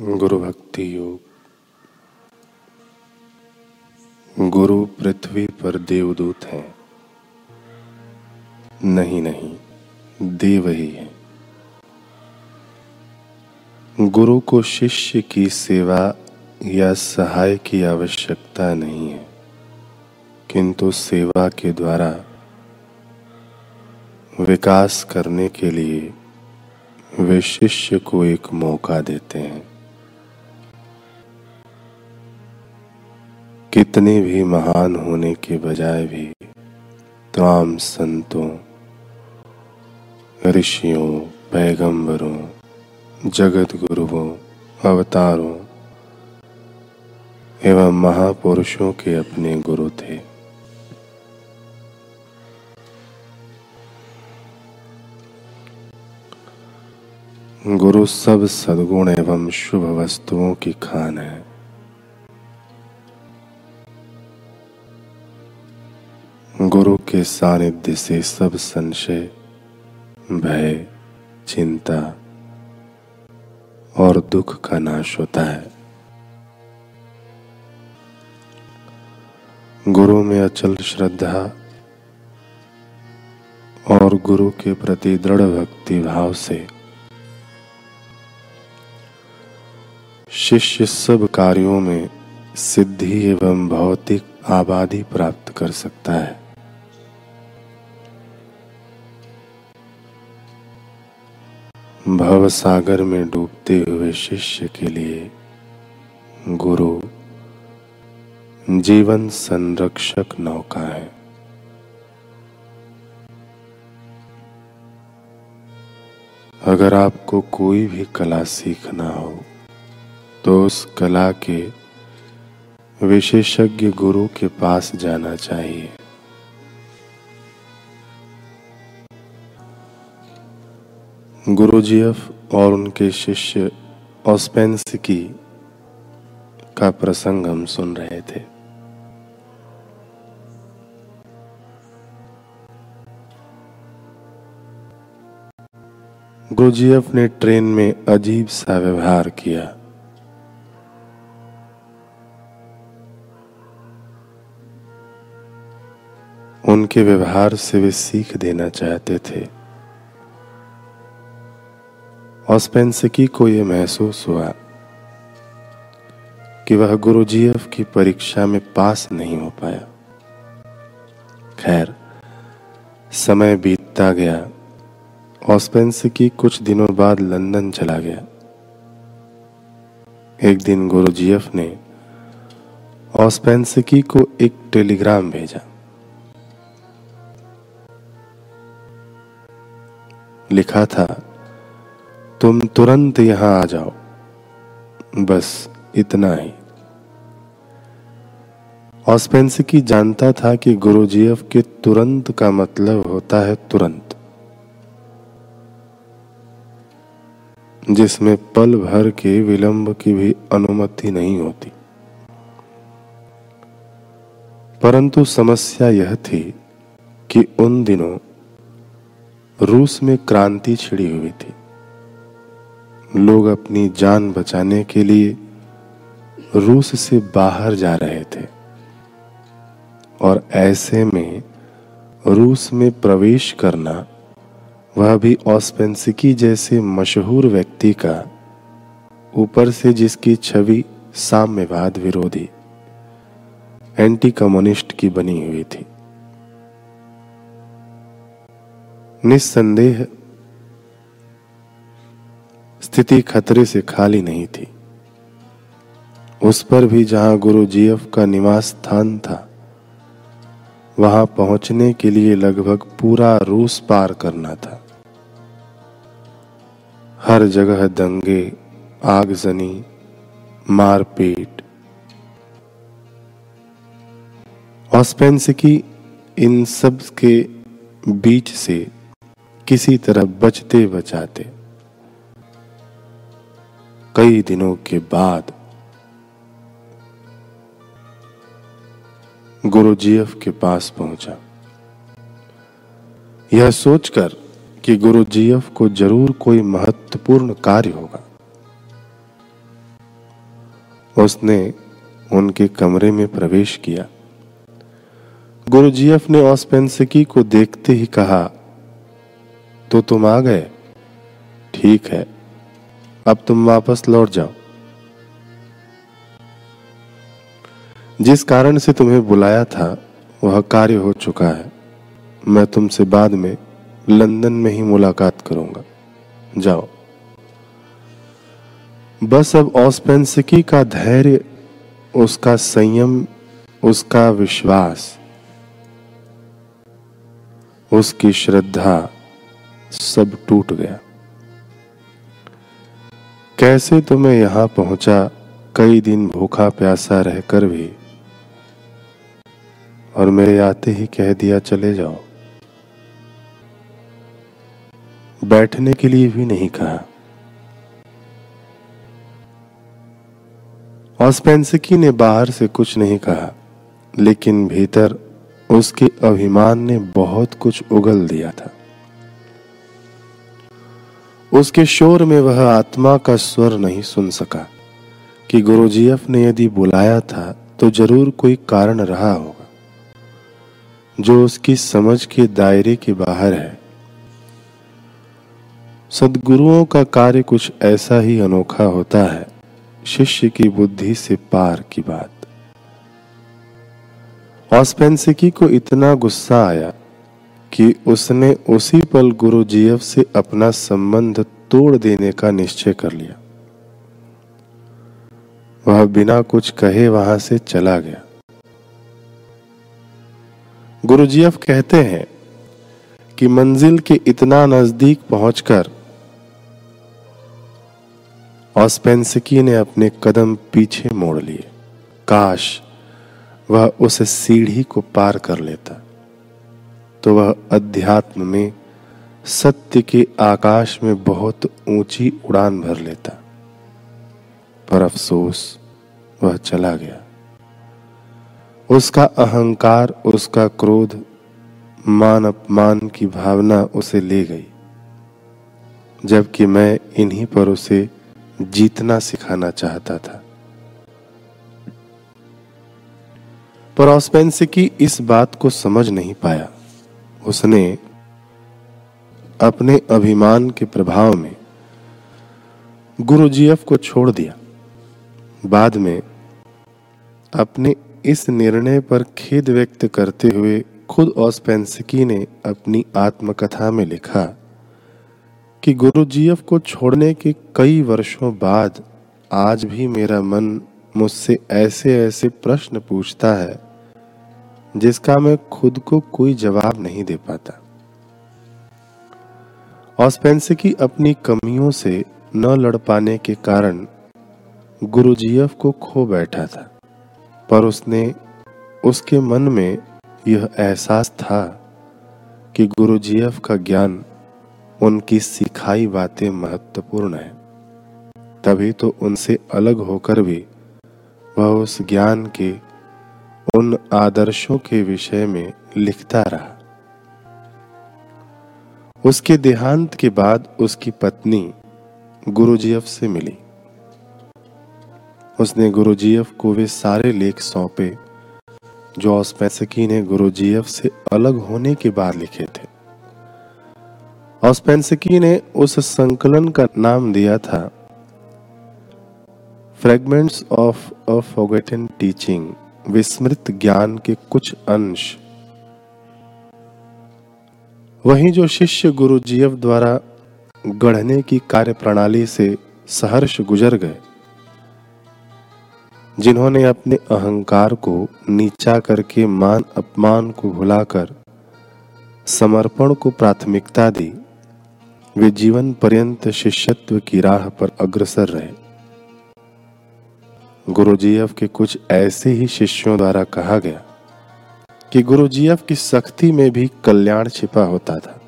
गुरु भक्ति योग। गुरु पृथ्वी पर देवदूत हैं। नहीं नहीं, देव ही है। गुरु को शिष्य की सेवा या सहाय की आवश्यकता नहीं है, किंतु सेवा के द्वारा विकास करने के लिए वे शिष्य को एक मौका देते हैं। कितने भी महान होने के बजाय भी तमाम संतों, ऋषियों, पैगंबरों जगत गुरुओं अवतारों एवं महापुरुषों के अपने गुरु थे। गुरु सब सद्गुण एवं शुभ वस्तुओं की खान है। के सानिध्य से सब संशय, भय, चिंता और दुख का नाश होता है। गुरु में अचल श्रद्धा और गुरु के प्रति दृढ़ भक्ति भाव से शिष्य सब कार्यों में सिद्धि एवं भौतिक आबादी प्राप्त कर सकता है। भव सागर में डूबते हुए शिष्य के लिए, गुरु, जीवन संरक्षक नौका है। अगर आपको कोई भी कला सीखना हो तो उस कला के विशेषज्ञ गुरु के पास जाना चाहिए। गुरुजीएफ और उनके शिष्य ऑस्पेंसिकी का प्रसंग हम सुन रहे थे। गुरुजीएफ ने ट्रेन में अजीब सा व्यवहार किया। उनके व्यवहार से वे सीख देना चाहते थे। ऑस्पेंसिकी को यह महसूस हुआ कि वह गुरुजीएफ की परीक्षा में पास नहीं हो पाया। खैर, समय बीतता गया ऑस्पेंसिकी कुछ दिनों बाद लंदन चला गया। एक दिन गुरुजीएफ ने ऑस्पेंसिकी को एक टेलीग्राम भेजा। लिखा था तुम तुरंत यहाँ आ जाओ। बस इतना ही। ऑस्पेंसिकी जानता था कि गुरुजीएफ के तुरंत का मतलब होता है तुरंत। जिसमें पल भर के विलंब की भी अनुमति नहीं होती। परंतु समस्या यह थी कि उन दिनों रूस में क्रांति छिड़ी हुई थी। लोग अपनी जान बचाने के लिए रूस से बाहर जा रहे थे। और ऐसे में रूस में प्रवेश करना वह भी ऑस्पेंसिकी जैसे मशहूर व्यक्ति का, ऊपर से जिसकी छवि साम्यवाद विरोधी एंटी कम्युनिस्ट की बनी हुई थी। निस्संदेह स्थिति खतरे से खाली नहीं थी। उस पर भी जहाँ गुरु जीएफ का निवास स्थान था, वहाँ पहुँचने के लिए लगभग पूरा रूस पार करना था। हर जगह दंगे, आगजनी, मारपीट। ऑस्पेंसिकी इन सब के बीच से किसी तरह बचते बचाते कई दिनों के बाद गुरु जीएफ के पास पहुँचा। यह सोचकर कि गुरु जीएफ को ज़रूर कोई महत्वपूर्ण कार्य होगा। उसने उनके कमरे में प्रवेश किया। गुरुजीएफ ने ऑस्पेंसिकी को देखते ही कहा तो तुम आ गए? ठीक है। अब तुम वापस लौट जाओ। जिस कारण से तुम्हें बुलाया था, वह कार्य हो चुका है। मैं तुमसे बाद में लंदन में ही मुलाकात करूँगा। जाओ। बस अब ऑस्पेंसिकी का धैर्य, उसका संयम, उसका विश्वास, उसकी श्रद्धा सब टूट गया। कैसे तो मैं यहाँ पहुँचा? कई दिन भूखा प्यासा रहकर भी। और मेरे आते ही कह दिया, चले जाओ। बैठने के लिए भी नहीं कहा। ऑस्पेंसिकी ने बाहर से कुछ नहीं कहा, लेकिन भीतर उसके अभिमान ने बहुत कुछ उगल दिया था। उसके शोर में वह आत्मा का स्वर नहीं सुन सका कि गुरुजीएफ ने यदि बुलाया था तो ज़रूर कोई कारण रहा होगा। जो उसकी समझ के दायरे के बाहर है। सदगुरुओं का कार्य कुछ ऐसा ही अनोखा होता है, शिष्य की बुद्धि से पार की बात। ऑस्पेंसिकी को इतना गुस्सा आया कि उसने उसी पल गुरु जीएफ से अपना संबंध तोड़ देने का निश्चय कर लिया। वह बिना कुछ कहे वहाँ से चला गया। गुरुजीएफ कहते हैं कि मंजिल के इतना नज़दीक पहुंचकर ऑस्पेंसिकी ने अपने कदम पीछे मोड़ लिए। काश वह उस सीढ़ी को पार कर लेता। तो वह अध्यात्म में सत्य के आकाश में बहुत ऊँची उड़ान भर लेता। पर अफसोस, वह चला गया। उसका अहंकार, उसका क्रोध, मान अपमान की भावना उसे ले गई। जबकि मैं इन्हीं पर उसे जीतना सिखाना चाहता था। पर ऑस्पेंसिकी इस बात को समझ नहीं पाया। उसने अपने अभिमान के प्रभाव में गुरु गुरुजीएफ को छोड़ दिया। बाद में अपने इस निर्णय पर खेद व्यक्त करते हुए खुद ऑस्पेंसिकी ने अपनी आत्मकथा में लिखा कि गुरु गुरुजीएफ को छोड़ने के कई वर्षों बाद आज भी मेरा मन मुझसे ऐसे ऐसे प्रश्न पूछता है जिसका मैं खुद को कोई जवाब नहीं दे पाता। ऑस्पेंसिकी अपनी कमियों से न लड़ पाने के कारण गुरुजीएफ को खो बैठा था। पर उसने, उसके मन में यह एहसास था कि गुरुजीएफ का ज्ञान उनकी सिखाई बातें महत्वपूर्ण है। तभी तो उनसे अलग होकर भी वह उस ज्ञान के उन आदर्शों के विषय में लिखता रहा। उसके देहांत के बाद उसकी पत्नी गुरुजीएफ से मिली। उसने गुरुजीएफ को वे सारे लेख सौंपे, जो ऑस्पेंसकी ने गुरुजीएफ से अलग होने के बाद लिखे थे। ऑस्पेंसकी ने उस संकलन का नाम दिया था fragments of a forgotten teaching विस्मृत ज्ञान के कुछ अंश। वहीं जो शिष्य गुरु जीव द्वारा गढ़ने की कार्य प्रणाली से सहर्ष गुजर गए, जिन्होंने अपने अहंकार को नीचा करके मान अपमान को भुलाकर समर्पण को प्राथमिकता दी, वे जीवन पर्यंत शिष्यत्व की राह पर अग्रसर रहे। गुरुजीएफ के कुछ ऐसे ही शिष्यों द्वारा कहा गया कि गुरुजीएफ की सख्ती में भी कल्याण छिपा होता था।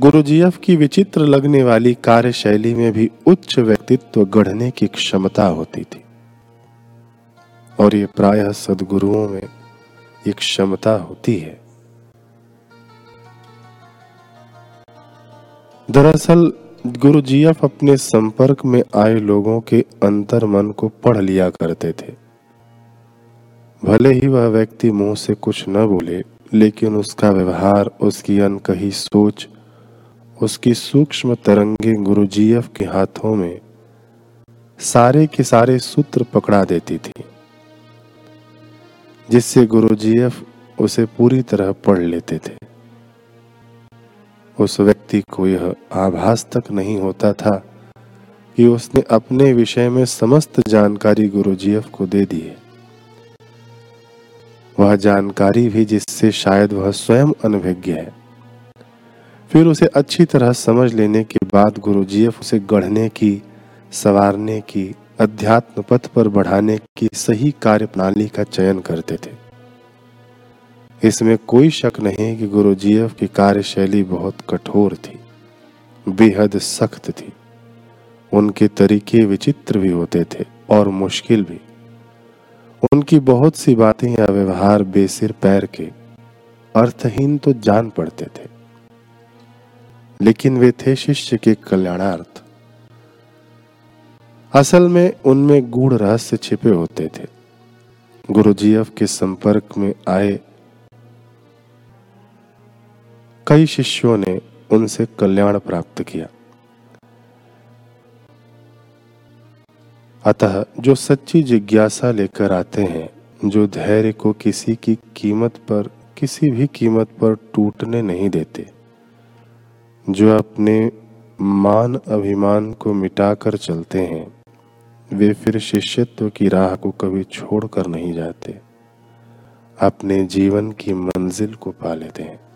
गुरुजीएफ की विचित्र लगने वाली कार्यशैली में भी उच्च व्यक्तित्व गढ़ने की क्षमता होती थी। और ये प्रायः सदगुरुओं में एक क्षमता होती है। दरअसल गुरु जीएफ अपने संपर्क में आए लोगों के अंतर मन को पढ़ लिया करते थे। भले ही वह व्यक्ति मुँह से कुछ न बोले, लेकिन उसका व्यवहार, उसकी अनकही सोच, उसकी सूक्ष्म तरंगे गुरु जीएफ के हाथों में सारे के सारे सूत्र पकड़ा देती थी, जिससे गुरु जीएफ उसे पूरी तरह पढ़ लेते थे। उस व्यक्ति को यह आभास तक नहीं होता था कि उसने अपने विषय में समस्त जानकारी गुरु जीएफ को दे दी है। वह जानकारी भी जिससे शायद वह स्वयं अनभिज्ञ है। फिर उसे अच्छी तरह समझ लेने के बाद गुरु जीएफ उसे गढ़ने की, सवारने की, अध्यात्म पथ पर बढ़ाने की सही कार्य प्रणाली का चयन करते थे। इसमें कोई शक नहीं कि गुरु जीएफ की कार्यशैली बहुत कठोर थी, बेहद सख्त थी। उनके तरीके विचित्र भी होते थे और मुश्किल भी। उनकी बहुत सी बातें या व्यवहार बेसिर पैर के अर्थहीन तो जान पड़ते थे। लेकिन वे थे शिष्य के कल्याणार्थ। असल में उनमें गूढ़ रहस्य छिपे होते थे। गुरु जीएफ के संपर्क में आए कई शिष्यों ने उनसे कल्याण प्राप्त किया। अतः जो सच्ची जिज्ञासा लेकर आते हैं, जो धैर्य को किसी की कीमत पर, किसी भी कीमत पर टूटने नहीं देते, जो अपने मान अभिमान को मिटाकर चलते हैं, वे फिर शिष्यत्व की राह को कभी छोड़कर नहीं जाते, अपने जीवन की मंजिल को पा लेते हैं।